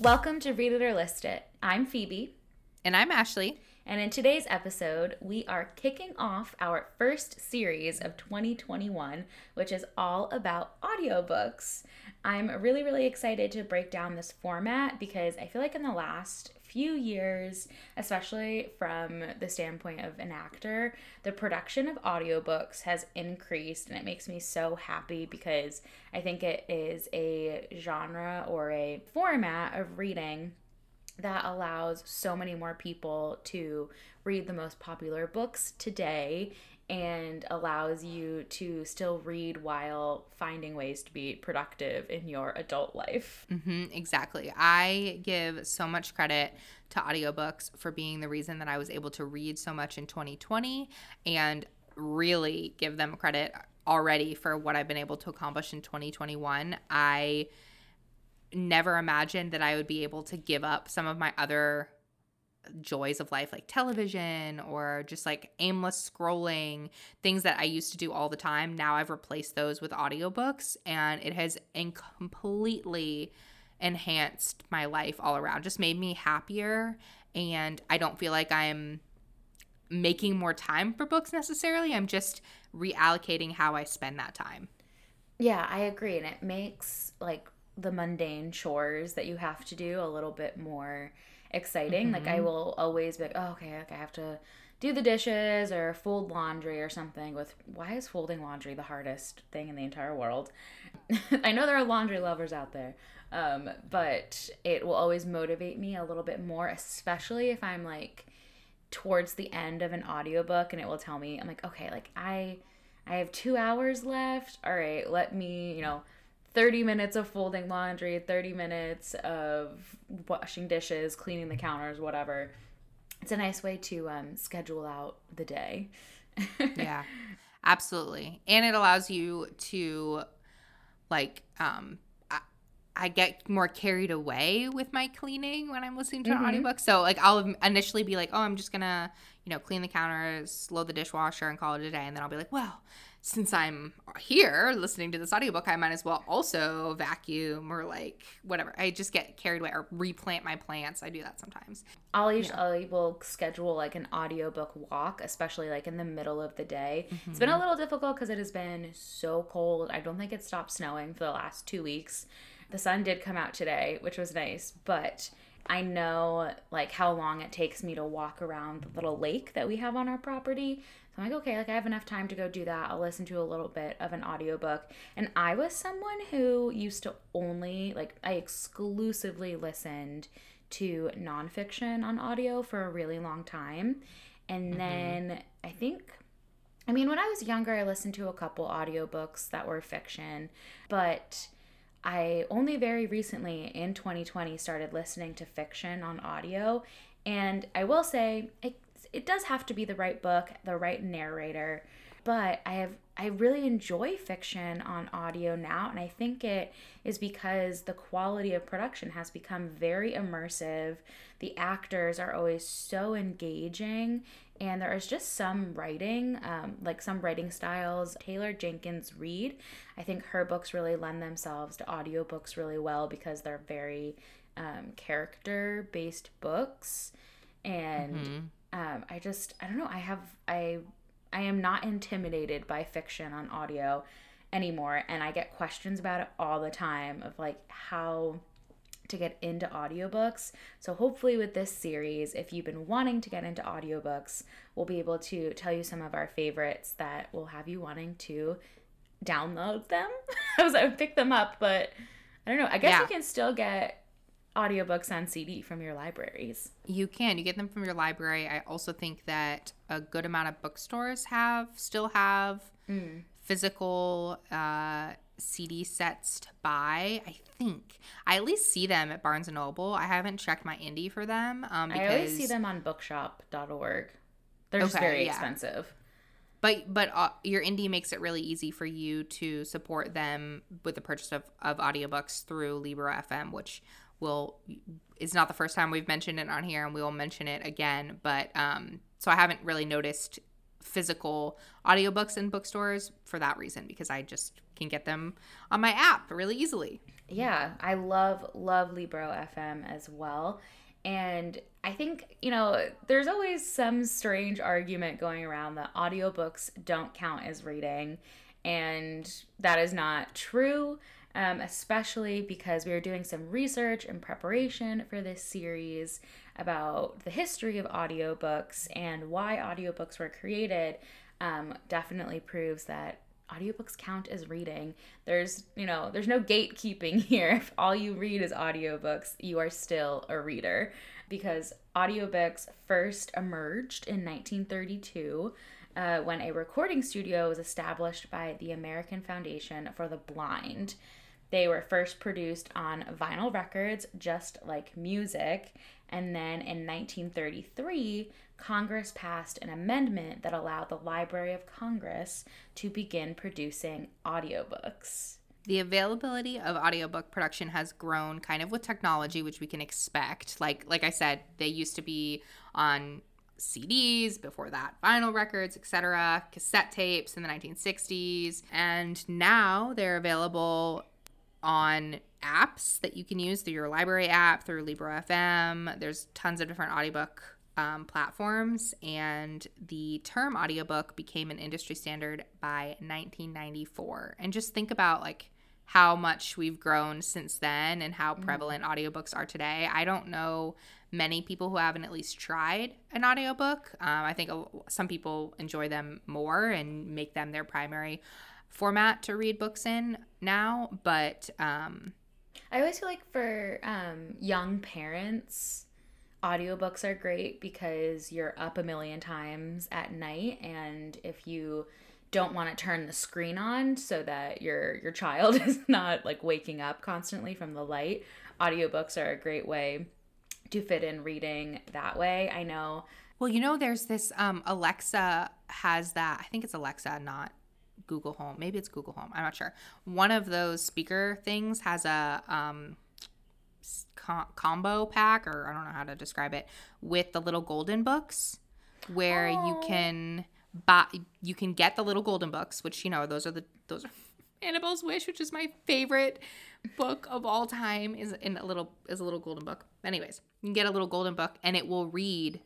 Welcome to Read It or List It. I'm Phoebe. And I'm Ashley. And in today's episode, we are kicking off our first series of 2021, which is all about audiobooks. I'm really, really excited to break down this format because I feel like in the last few years, especially from the standpoint of an actor, the production of audiobooks has increased and it makes me so happy because I think it is a genre or a format of reading that allows so many more people to read the most popular books today and allows you to still read while finding ways to be productive in your adult life. Mm-hmm, exactly. I give so much credit to audiobooks for being the reason that I was able to read so much in 2020 and really give them credit already for what I've been able to accomplish in 2021. I never imagined that I would be able to give up some of my other joys of life like television or just like aimless scrolling things that i used to do all the time now i've replaced those with audiobooks and it has completely enhanced my life all around just made me happier and i don't feel like i'm making more time for books necessarily i'm just reallocating how i spend that time. Yeah i agree and it makes like the mundane chores that you have to do a little bit more exciting. Mm-hmm. Like I mm-hmm. will always be like, oh, okay, like I have to do the dishes or fold laundry or something with why is folding laundry the hardest thing in the entire world? I know there are laundry lovers out there. Um, but it will always motivate me a little bit more, especially if I'm like towards the end of an audiobook and it will tell me, I'm like, okay, like I I have two hours left. All right, let me, you know, 30 minutes of folding laundry, 30 minutes of washing dishes, cleaning the counters, whatever. It's a nice way to um, schedule out the day. yeah, absolutely. And it allows you to, like, um, I, I get more carried away with my cleaning when I'm listening to mm-hmm. an audiobook. So, like, I'll initially be like, oh, I'm just gonna, you know, clean the counters, load the dishwasher, and call it a day. And then I'll be like, well, since I'm here listening to this audiobook, I might as well also vacuum or like whatever. I just get carried away or replant my plants. I do that sometimes. I'll usually yeah. will schedule like an audiobook walk, especially like in the middle of the day. Mm-hmm. It's been a mm-hmm. little difficult because it has been so cold. I don't think it stopped snowing for the last two weeks. The sun did come out today, which was nice, but I know like how long it takes me to walk around the little lake that we have on our property. So I'm like, okay, like I have enough time to go do that. I'll listen to a little bit of an audiobook. And I was someone who used to only, like, I exclusively listened to nonfiction on audio for a really long time. And mm-hmm. then I think, I mean, when I was younger, I listened to a couple audiobooks that were fiction, but I only very recently in 2020 started listening to fiction on audio. And I will say, it it does have to be the right book, the right narrator. But I have I really enjoy fiction on audio now, and I think it is because the quality of production has become very immersive. The actors are always so engaging, and there is just some writing, um, like some writing styles. Taylor Jenkins Reid, I think her books really lend themselves to audiobooks really well because they're very um, character based books. And mm-hmm um, I just I don't know. I have I I am not intimidated by fiction on audio anymore, and I get questions about it all the time of like how to get into audiobooks. So hopefully with this series, if you've been wanting to get into audiobooks, we'll be able to tell you some of our favorites that will have you wanting to download them. I was I would pick them up, but I don't know. I guess yeah. you can still get audiobooks on CD from your libraries. You can. You get them from your library. I also think that a good amount of bookstores have still have mm. physical uh, CD sets to buy. I think I at least see them at Barnes and Noble. I haven't checked my indie for them. Um, because... I always see them on Bookshop.org. They're just very yeah. expensive. But but uh, your indie makes it really easy for you to support them with the purchase of, of audiobooks through Libro FM, which will is not the first time we've mentioned it on here and we will mention it again but um so i haven't really noticed physical audiobooks in bookstores for that reason because I just can get them on my app really easily. Yeah, I love love Libro FM as well. And I think, you know, there's always some strange argument going around that audiobooks don't count as reading. And that is not true, um, especially because we were doing some research and preparation for this series about the history of audiobooks and why audiobooks were created. Um, definitely proves that audiobooks count as reading. There's, you know, there's no gatekeeping here. If all you read is audiobooks, you are still a reader because audiobooks first emerged in 1932 uh, when a recording studio was established by the American Foundation for the Blind. They were first produced on vinyl records, just like music, and then in 1933, Congress passed an amendment that allowed the Library of Congress to begin producing audiobooks. The availability of audiobook production has grown kind of with technology, which we can expect. Like like I said, they used to be on CDs, before that vinyl records, etc., cassette tapes in the 1960s, and now they're available on apps that you can use through your library app, through Libro FM. There's tons of different audiobook um, platforms, and the term audiobook became an industry standard by 1994. And just think about like how much we've grown since then and how mm-hmm. prevalent audiobooks are today. I don't know many people who haven't at least tried an audiobook. Um, I think some people enjoy them more and make them their primary format to read books in now, but um, I always feel like for um, young parents, audiobooks are great because you're up a million times at night and if you don't want to turn the screen on so that your your child is not like waking up constantly from the light audiobooks are a great way to fit in reading that way i know well you know there's this um alexa has that i think it's alexa not google home maybe it's google home i'm not sure one of those speaker things has a um combo pack, or I don't know how to describe it, with the little golden books, where oh. you can buy, you can get the little golden books, which you know those are the those are Annabelle's Wish, which is my favorite book of all time, is in a little is a little golden book. Anyways, you can get a little golden book, and it will read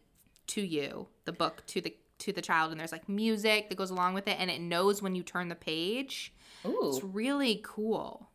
to you the book to the to the child, and there's like music that goes along with it, and it knows when you turn the page. Ooh. It's really cool.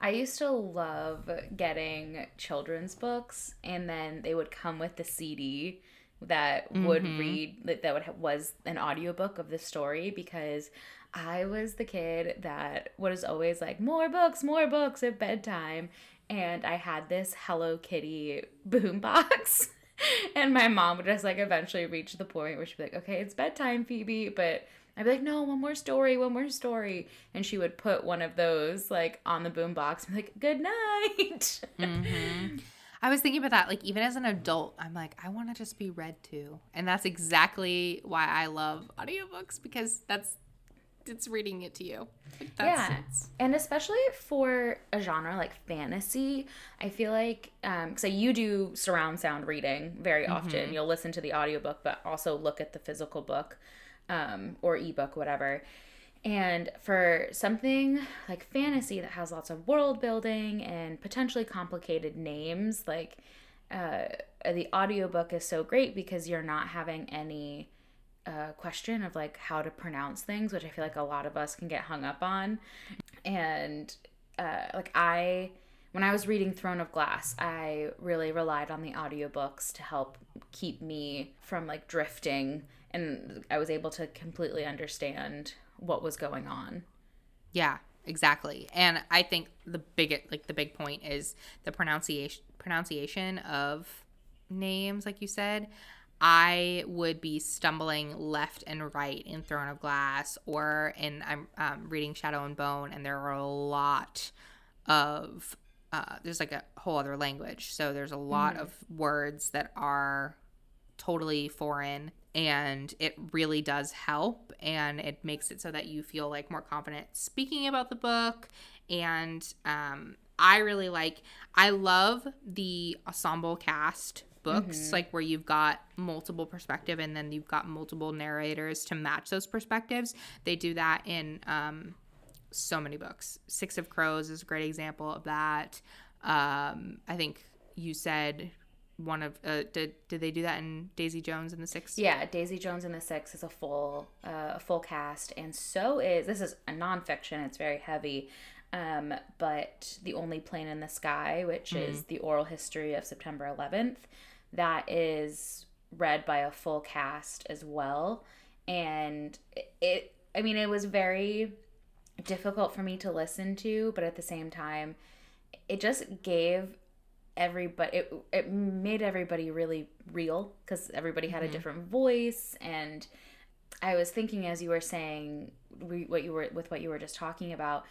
I used to love getting children's books, and then they would come with the CD that mm-hmm. would read that would was an audiobook of the story because I was the kid that was always like more books, more books at bedtime, and I had this Hello Kitty boombox. and my mom would just like eventually reach the point where she'd be like, "Okay, it's bedtime, Phoebe," but I'd be like, no, one more story, one more story. And she would put one of those like on the boombox and be like, good night. Mm-hmm. I was thinking about that. Like, even as an adult, I'm like, I want to just be read to. And that's exactly why I love audiobooks because that's it's reading it to you. Like yeah, and especially for a genre like fantasy, I feel like um, so you do surround sound reading very often. Mm-hmm. You'll listen to the audiobook, but also look at the physical book um, or ebook, whatever. And for something like fantasy that has lots of world building and potentially complicated names, like uh, the audiobook is so great because you're not having any uh, question of like how to pronounce things, which I feel like a lot of us can get hung up on. And uh, like I, when I was reading Throne of Glass, I really relied on the audiobooks to help keep me from like drifting and I was able to completely understand what was going on. Yeah, exactly. And I think the big like the big point is the pronunciation pronunciation of names like you said. I would be stumbling left and right in Throne of Glass or in I'm um, reading Shadow and Bone and there are a lot of uh, there's like a whole other language. So there's a lot mm. of words that are totally foreign and it really does help and it makes it so that you feel like more confident speaking about the book and um, i really like i love the ensemble cast books, Mm-hmm. like where you've got multiple perspective and then you've got multiple narrators to match those perspectives. They do that in um, so many books. Six of Crows is a great example of that. Um, I think you said one of uh, did did they do that in Daisy Jones and the Six? Yeah, Daisy Jones and the Six is a full uh, a full cast, and so is this is a nonfiction. It's very heavy, um, but the only plane in the sky, which is the oral history of September 11th, that is read by a full cast as well, and it, I mean it was very difficult for me to listen to, but at the same time, it just gave everybody it, it made everybody really real because everybody had a mm-hmm. different voice. And i was thinking as you were saying we- what you were with what you were just talking about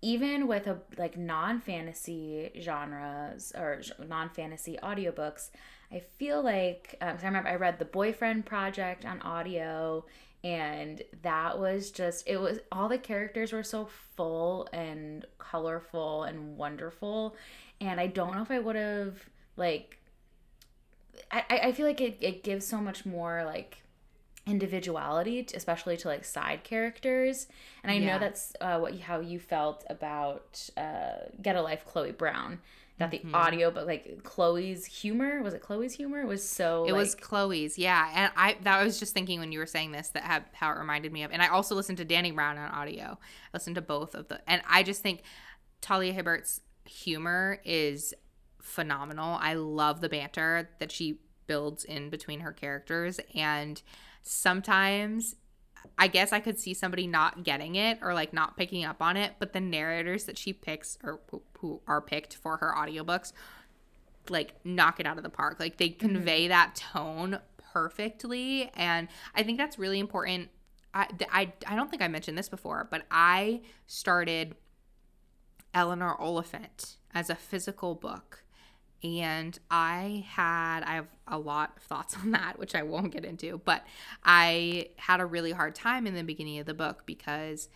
even with a like non-fantasy genres or non-fantasy audiobooks i feel like um, i remember i read the boyfriend project on audio and that was just it was all the characters were so full and colorful and wonderful and i don't know if i would have like i I- feel like it, it gives so much more like individuality especially to like side characters and i Yeah. know that's uh, what how you felt about uh, get a life chloe brown Mm-hmm. the audio but like chloe's humor was it chloe's humor was so It was Chloe's, yeah, and I that I was just thinking when you were saying this that how, how it reminded me of, and I also listened to Dani Brown on audio. I listened to both of the, and I just think Talia Hibbert's humor is phenomenal. I love the banter that she builds in between her characters, and sometimes I guess I could see somebody not getting it or like not picking up on it, but the narrators that she picks or who, are picked for her audiobooks like knock it out of the park. Like they mm-hmm. convey that tone perfectly and I think that's really important. I, I I don't think I mentioned this before, but I started Eleanor Oliphant as a physical book. And I had, I have a lot of thoughts on that, which I won't get into, but I had a really hard time in the beginning of the book because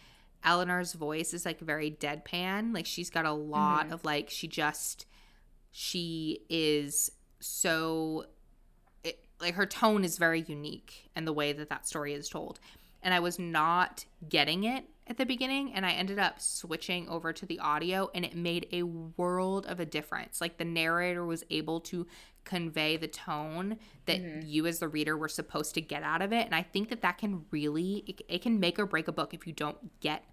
Eleanor's voice is like very deadpan. Like she's got a lot mm-hmm. of like, she just, she is so, it, like her tone is very unique and the way that that story is told. And I was not getting it at the beginning and I ended up switching over to the audio and it made a world of a difference. Like the narrator was able to convey the tone that mm-hmm. you as the reader were supposed to get out of it and I think that that can really it, it can make or break a book if you don't get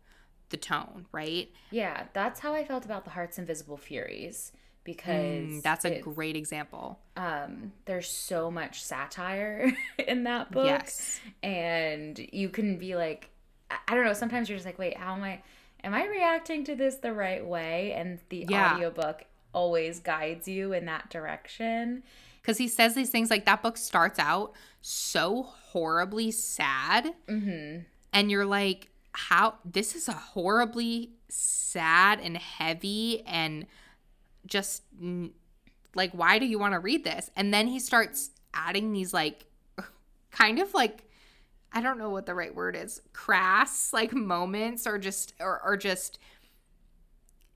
the tone, right? yeah that's how i felt about the heart's invisible furies because Mm, that's a it- great example. um there's so much satire in that book Yes. and you can be like I- i don't know sometimes you're just like wait how am i am i reacting to this the right way and the Yeah. audiobook always guides you in that direction Because he says these things like that book starts out so horribly sad. mm-hmm and you're like how this is a horribly sad and heavy and just mm, like why do you want to read this? And then he starts adding these like kind of like i don't know what the right word is crass like moments or just or, or just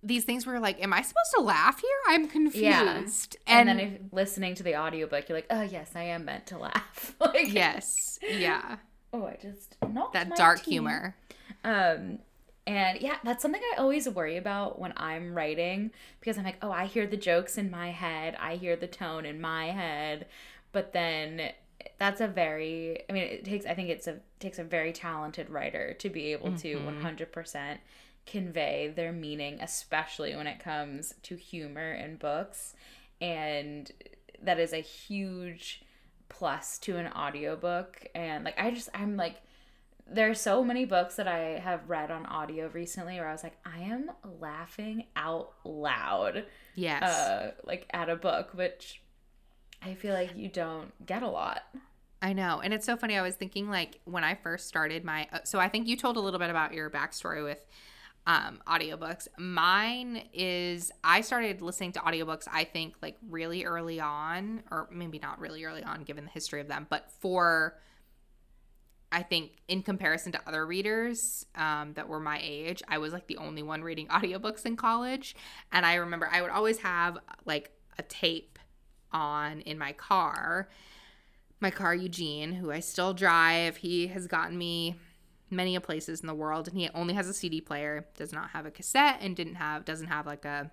these things where like am i supposed to laugh here? I'm confused Yeah. and, and, then if listening to the audiobook you're like oh yes i am meant to laugh. Like yes. Yeah. Oh i just knocked that dark tea. humor. Um, and yeah, that's something I always worry about when I'm writing because I'm like, oh, I hear the jokes in my head, I hear the tone in my head, but then that's a very, I mean, it takes, I think it's a takes a very talented writer to be able to mm-hmm. 100% convey their meaning, especially when it comes to humor in books, and that is a huge plus to an audiobook. And like I just I'm like there's so many books that I have read on audio recently where I was like, I am laughing out loud, yes uh, like at a book, which I feel like you don't get a lot. I know. And it's so funny. I was thinking, like, when I first started my. uh, So I think you told a little bit about your backstory with um, audiobooks. Mine is I started listening to audiobooks, I think, like, really early on, or maybe not really early on, given the history of them, but for. I think in comparison to other readers um, that were my age, I was like the only one reading audiobooks in college. And I remember I would always have like a tape on in my car. My car, Eugene, who I still drive, he has gotten me many places in the world, and he only has a CD player, does not have a cassette, and didn't have doesn't have like a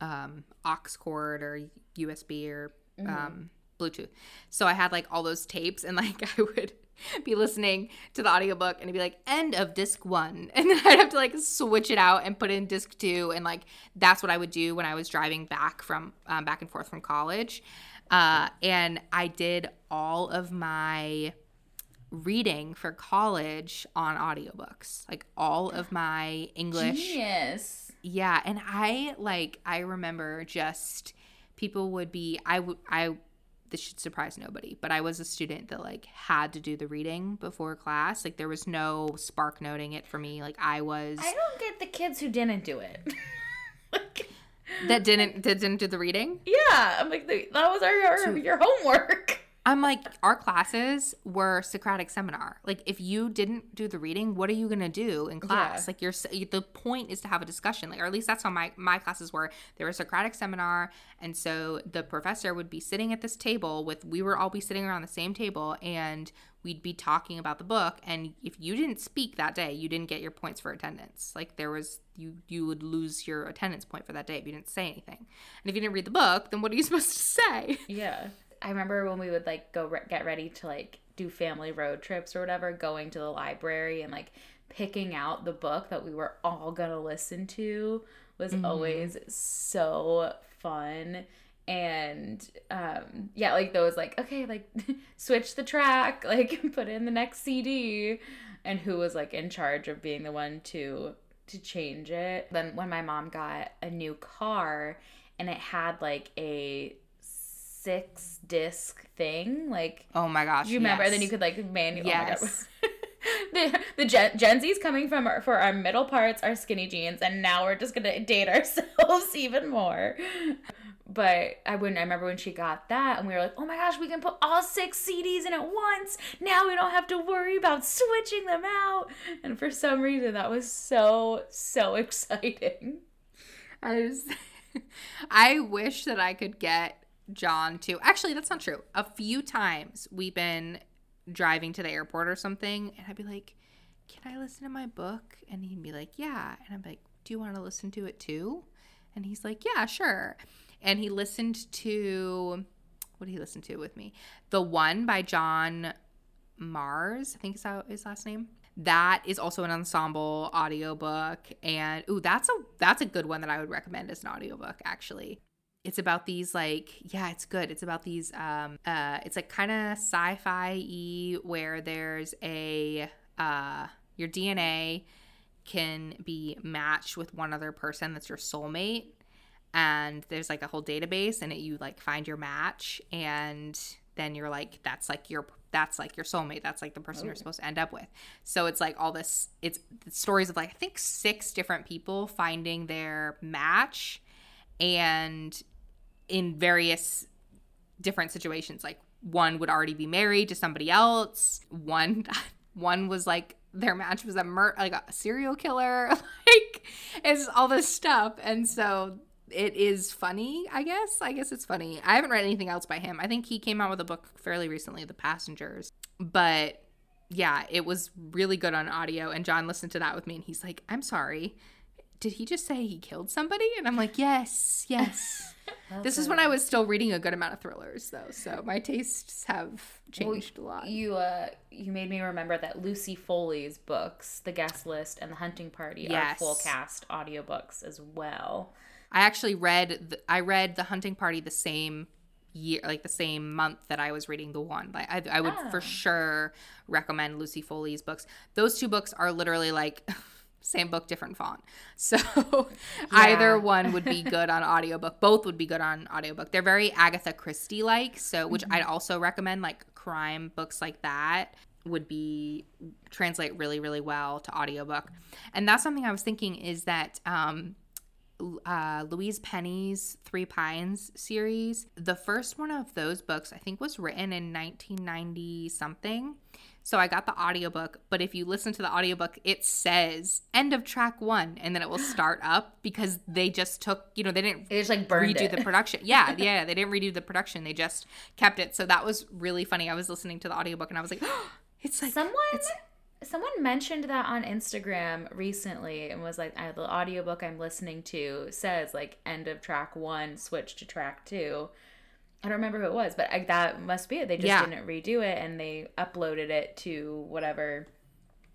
um, aux cord or USB or um, Bluetooth. So I had like all those tapes, and like I would be listening to the audiobook and it'd be like end of disc one. And then i'd have to like switch it out and put in disc two. And like that's what i would do when i was driving back from um, back and forth from college. Uh, and i did all of my reading for college on audiobooks like all of my english. Genius. yeah, and I like I remember just people would be I would I this should surprise nobody, but I was a student that like had to do the reading before class. Like there was no spark noting it for me. Like I was I don't get the kids who didn't do it. Like, that didn't that didn't do the reading. yeah, I'm like that was our your, your homework. I'm like our classes were Socratic seminar. Like if you didn't do the reading, what are you going to do in class? Yeah. Like you're the point is to have a discussion. Like or at least that's how my my classes were. They were Socratic seminar and so the professor would be sitting at this table with we were all be sitting around the same table and we'd be talking about the book and if you didn't speak that day, you didn't get your points for attendance. Like there was you you would lose your attendance point for that day if you didn't say anything. And if you didn't read the book, then what are you supposed to say? Yeah. I remember when we would like go re- get ready to like do family road trips or whatever, going to the library and like picking out the book that we were all gonna listen to was always so fun. And um, yeah, like those like okay, like switch the track, like put in the next CD, and who was like in charge of being the one to to change it. Then when my mom got a new car and it had like a six disc thing, like Oh my gosh. do you remember? And then you could like manual. Oh yes. the the Gen, Gen Z's coming from our, for our middle parts, our skinny jeans, and now we're just gonna date ourselves even more. But I wouldn't. I remember when she got that, and we were like, "Oh my gosh, we can put all six CDs in at once! Now we don't have to worry about switching them out." And for some reason, that was so so exciting. I just, I wish that I could get John to. Actually, that's not true. A few times we've been driving to the airport or something, and I'd be like, "Can I listen to my book?" And he'd be like, "Yeah." And I'm like, "Do you want to listen to it too?" And he's like, "Yeah, sure." And he listened to what did he listen to with me? The one by John Marrs, I think is his last name. That is also an ensemble audiobook and ooh that's a that's a good one that I would recommend as an audiobook actually. It's about these like yeah, it's good. It's about these um uh it's like kind of sci-fi-y where there's a uh your DNA can be matched with one other person that's your soulmate and there's like a whole database and it you like find your match and then you're like that's like your that's like your soulmate. That's like the person you're supposed to end up with. So it's like all this it's stories of like i think six different people finding their match and in various different situations like one would already be married to somebody else. One one was like their match was a mur- like a serial killer. Like it's all this stuff. And so it is funny i guess. I guess it's funny. I haven't read anything else by him. I think he came out with a book fairly recently the passengers. But yeah it was really good on audio. And john listened to that with me and he's like i'm sorry did he just say he killed somebody and i'm like yes yes this is when i was still reading a good amount of thrillers though so my tastes have changed a lot You uh you made me remember that Lucy Foley's books, The Guest List and The Hunting Party are Yes. full cast audiobooks as well. I actually read the, I read the hunting party the same year like the same month that I was reading the one. Like I, I would Ah. for sure recommend Lucy Foley's books. Those two books are literally like same book different font. So either one would be good on audiobook. Both would be good on audiobook. They're very Agatha Christie like, so which I'd also recommend like crime books like that would be translate really really well to audiobook. And that's something I was thinking is that um uh, Louise Penny's Three Pines series. The first one of those books, I think, was written in 1990 something. So I got the audiobook, but if you listen to the audiobook, it says end of track one, and then it will start up because they just took, you know, they didn't They just like burned redo it. the production. Yeah, yeah, they didn't redo the production. They just kept it. So that was really funny. I was listening to the audiobook and I was like, it's like Someone it's someone mentioned that on Instagram recently and was like, I, the audiobook I'm listening to says like end of track one, switch to track two. I don't remember who it was, but I, that must be it. They just Yeah. didn't redo it and they uploaded it to whatever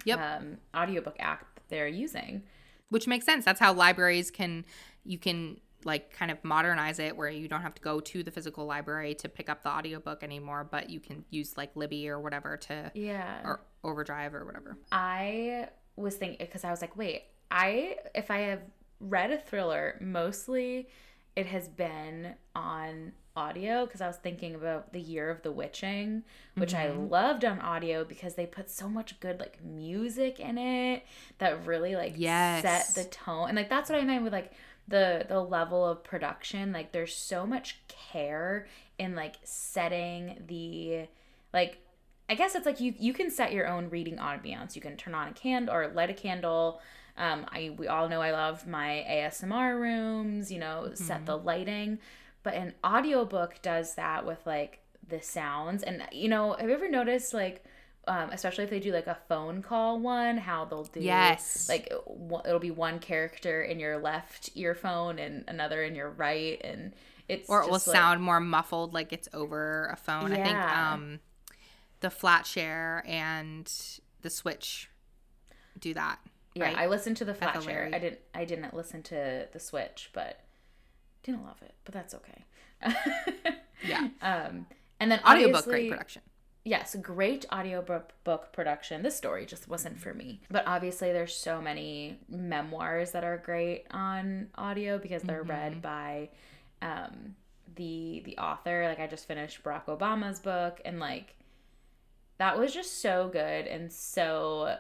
Yep. um, audiobook app they're using. which makes sense. That's how libraries can you can like kind of modernize it where you don't have to go to the physical library to pick up the audiobook anymore, but you can use like Libby or whatever to Yeah. or Overdrive or whatever. I was thinking because I was like, wait, I if I have read a thriller, mostly it has been on audio because I was thinking about the Year of the Witching, which I loved on audio because they put so much good like music in it that really like Yes. set the tone and like that's what I meant with like the the level of production like there's so much care in like setting the like I guess it's like you you can set your own reading ambiance. You can turn on a candle or light a candle. Um, I we all know I love my ASMR rooms. You know, set the lighting. But an audiobook does that with like the sounds. And you know, have you ever noticed like, um, especially if they do like a phone call one, how they'll do Yes. like it'll be one character in your left earphone and another in your right, and it's Or it will like- sound more muffled like it's over a phone. I think um the flat share and the switch do that. Yeah, right? I listened to the flat share. I didn't. I didn't listen to the Switch, but didn't love it. But that's okay. Yeah. Um, and then Audiobook great production. Yes, great audiobook book production. This story just wasn't for me. But obviously there's so many memoirs that are great on audio because they're Mm-hmm. read by um the the author. Like I just finished Barack Obama's book and like that was just so good and so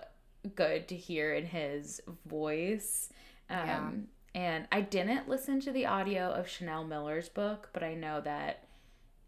good to hear in his voice. Um Yeah. And I didn't listen to the audio of Chanel Miller's book, but I know that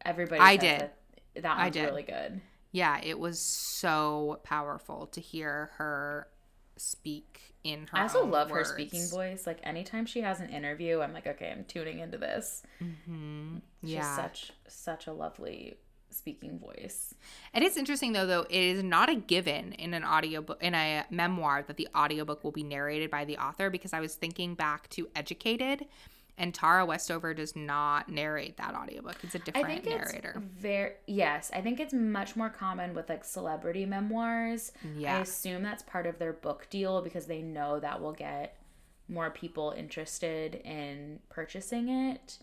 everybody I did. that that I did. really good. Yeah, it was so powerful to hear her speak in her I also love words. her speaking voice. Like anytime she has an interview, I'm like, okay, I'm tuning into this. Mhm. She's Yeah. such such a lovely speaking voice. It is interesting though though it is not a given in an audiobook in a memoir that the audiobook will be narrated by the author because I was thinking back to Educated and Tara Westover does not narrate that audiobook. It's a different think narrator. it's very yes. I think it's much more common with like celebrity memoirs. Yeah. I assume that's part of their book deal because they know that will get more people interested in purchasing it.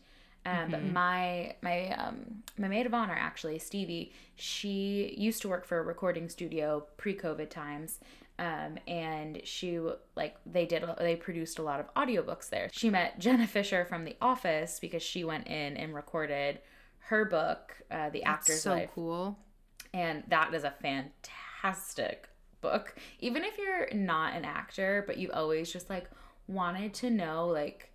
Um, But my my um, my maid of honor actually Stevie, she used to work for a recording studio pre-COVID times, um, and she like they did they produced a lot of audiobooks there. She met Jenna Fischer from The Office because she went in and recorded her book, uh, The Actor's so Life cool. and that is a fantastic book even if you're not an actor but you've always just like wanted to know like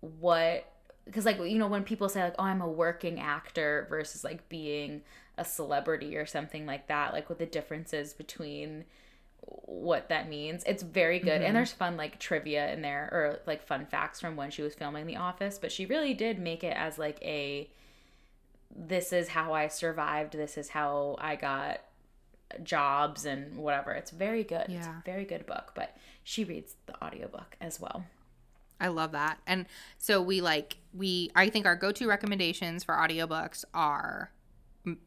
what because like you know when people say like oh i'm a working actor versus like being a celebrity or something like that like what the differences between what that means it's very good and mm-hmm. there's fun like trivia in there or like fun facts from when she was filming the office but she really did make it as like a this is how I survived. This is how I got jobs and whatever. It's very good. It's Yeah. a very good book, but she reads the audiobook as well. I love that. And so we like we I think our go-to recommendations for audiobooks are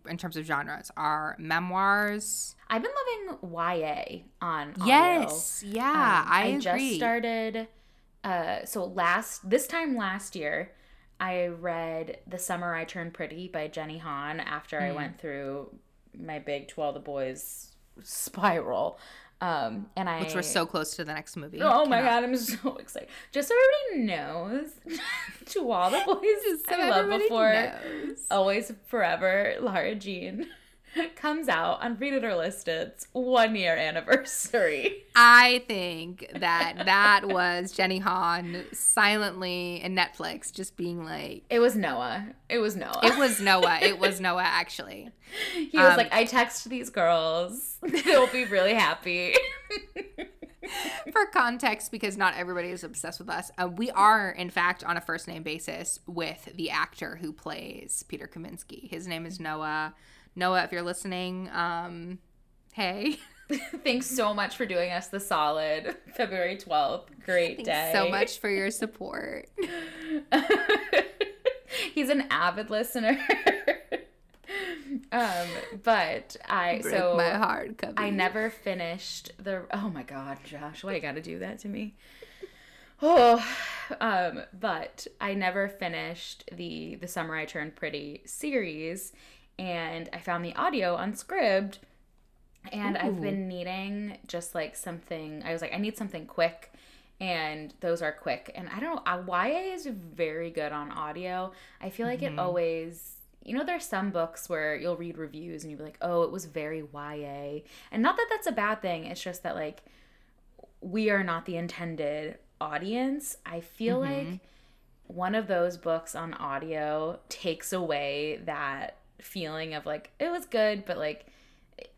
in terms of genres are memoirs. I've been loving YA on audio. Yes. Yeah, Um, I, I just started uh so last this time last year I read The Summer I Turned Pretty by Jenny Han after Hmm. I went through my big To All the Boys spiral. Um and I which we're so close to the next movie. Oh my god, I'm so excited. Just so everybody knows, to all the boys So I love before, knows. always forever, Lara Jean. comes out on Read It or List It's one year anniversary. I think that that was Jenny Han silently in Netflix just being like, It was Noah. It was Noah. it was Noah. It was Noah, actually. he was um, like, I text these girls. They'll be really happy. For context, because not everybody is obsessed with us, uh, we are, in fact, on a first name basis with the actor who plays Peter Kavinsky. His name is Noah. Noah, if you're listening, um, hey. Thanks so much for doing us the solid February 12th. Great Thanks day. so much for your support. He's an avid listener. um, but I Break so my heart, Cubby. I never finished the Oh my god, Josh, why you got to do that to me? Oh, um, but I never finished the the Summer I Turned Pretty series and I found the audio on Scribd and I've been needing just like something. I was like, I need something quick, and those are quick. And I don't know, uh, YA is very good on audio. I feel like Mhm. it always, you know, there's some books where you'll read reviews and you'll be like, oh, it was very YA, and not that that's a bad thing. It's just that like we are not the intended audience. I feel Mhm. like one of those books on audio takes away that feeling of like it was good, but like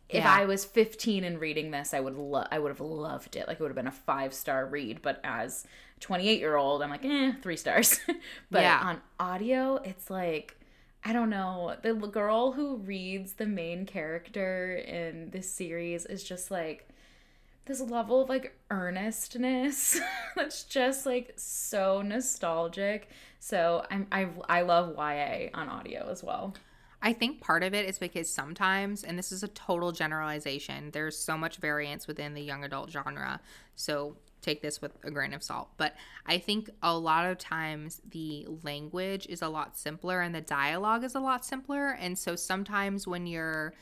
if Yeah. I was 15 and reading this, I would lo- I would have loved it. Like it would have been a five star read. But as 28 year old, I'm like, eh, three stars. but Yeah. on audio, it's like I don't know. The girl who reads the main character in this series is just like this level of like earnestness that's just like so nostalgic. So I'm I I love YA on audio as well. I think part of it is because sometimes, and this is a total generalization, there's so much variance within the young adult genre. So take this with a grain of salt. But I think a lot of times the language is a lot simpler and the dialogue is a lot simpler. And so sometimes when you're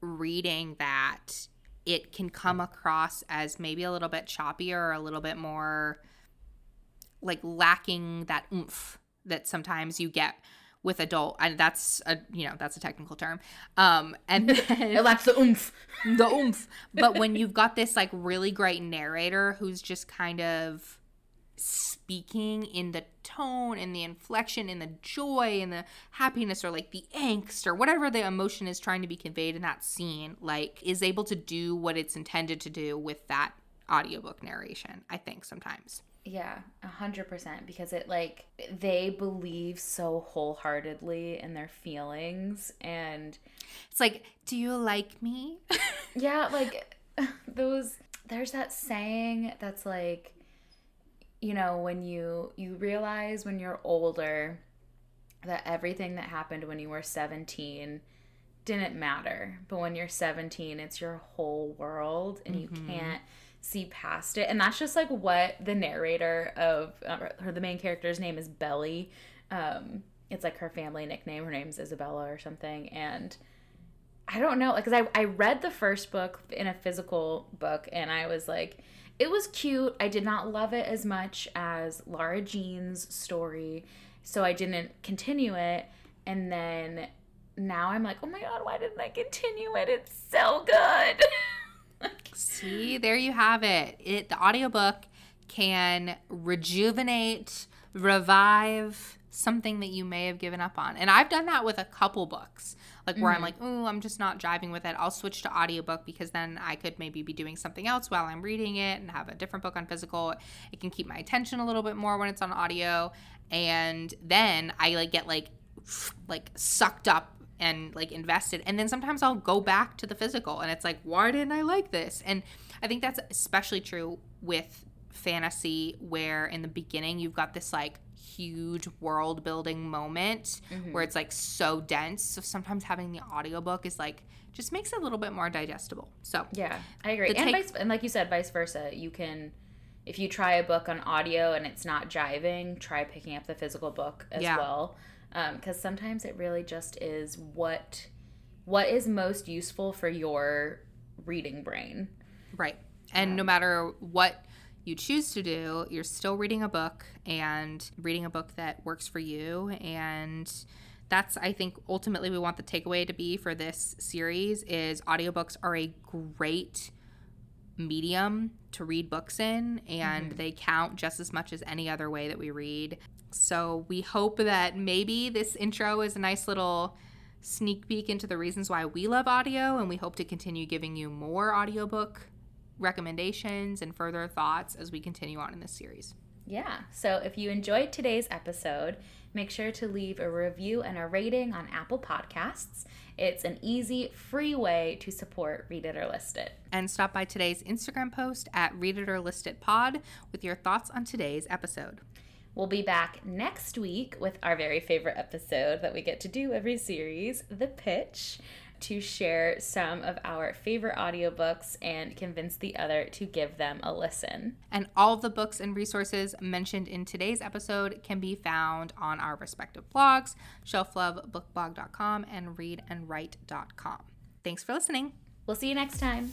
reading that, it can come across as maybe a little bit choppy or a little bit more like lacking that oomph that sometimes you get with adult and that's a you know that's a technical term um and It lacks the oomph. the oomph but when you've got this like really great narrator who's just kind of speaking in the tone and the inflection and the joy and the happiness or like the angst or whatever the emotion is trying to be conveyed in that scene like is able to do what it's intended to do with that audiobook narration i think sometimes Yeah, a hundred percent. Because it like they believe so wholeheartedly in their feelings, and it's like do you like me yeah, like those. There's that saying that's like, you know, when you you realize when you're older that everything that happened when you were 17 didn't matter, but when you're 17, it's your whole world, and you Mhm. can't see past it. And that's just like what the narrator of uh, her the main character's name is belly. Um it's like her family nickname. Her name's isabella or something. And i don't know like, because I, I read the first book in a physical book and i was like it was cute. I did not love it as much as laura jean's story so i didn't continue it. And then now i'm like oh my god why didn't i continue it? It's so good See, there you have it. It the audiobook can rejuvenate, revive something that you may have given up on. And I've done that with a couple books. Like where I'm Mhm. like, "Oh, I'm just not driving with it. I'll switch to audiobook because then I could maybe be doing something else while I'm reading it and have a different book on physical. It can keep my attention a little bit more when it's on audio." And then I like get like like sucked up and like invested and then sometimes I'll go back to the physical and it's like why didn't I like this and I think that's especially true with fantasy where in the beginning you've got this like huge world building moment Mhm. where it's like so dense so sometimes having the audiobook is like just makes it a little bit more digestible so Yeah, I agree. And, take- vice, and like you said, vice versa. You can, if you try a book on audio and it's not jiving, try picking up the physical book as Yeah. well. Because sometimes it really just is what what is most useful for your reading brain. Right. And Yeah. no matter what you choose to do, you're still reading a book and reading a book that works for you. And that's I think ultimately we want the takeaway to be for this series is audiobooks are a great medium to read books in and mm-hmm. they count just as much as any other way that we read. So we hope that maybe this intro is a nice little sneak peek into the reasons why we love audio and we hope to continue giving you more audiobook recommendations and further thoughts as we continue on in this series. Yeah. So if you enjoyed today's episode, make sure to leave a review and a rating on Apple Podcasts. It's an easy, free way to support Read It or List It. And stop by today's Instagram post at Read It or List It Pod with your thoughts on today's episode. We'll be back next week with our very favorite episode that we get to do every series, The Pitch to share some of our favorite audiobooks and convince the other to give them a listen. And all the books and resources mentioned in today's episode can be found on our respective blogs, shelflovebookblog.com and readandwrite.com. Thanks for listening. We'll see you next time.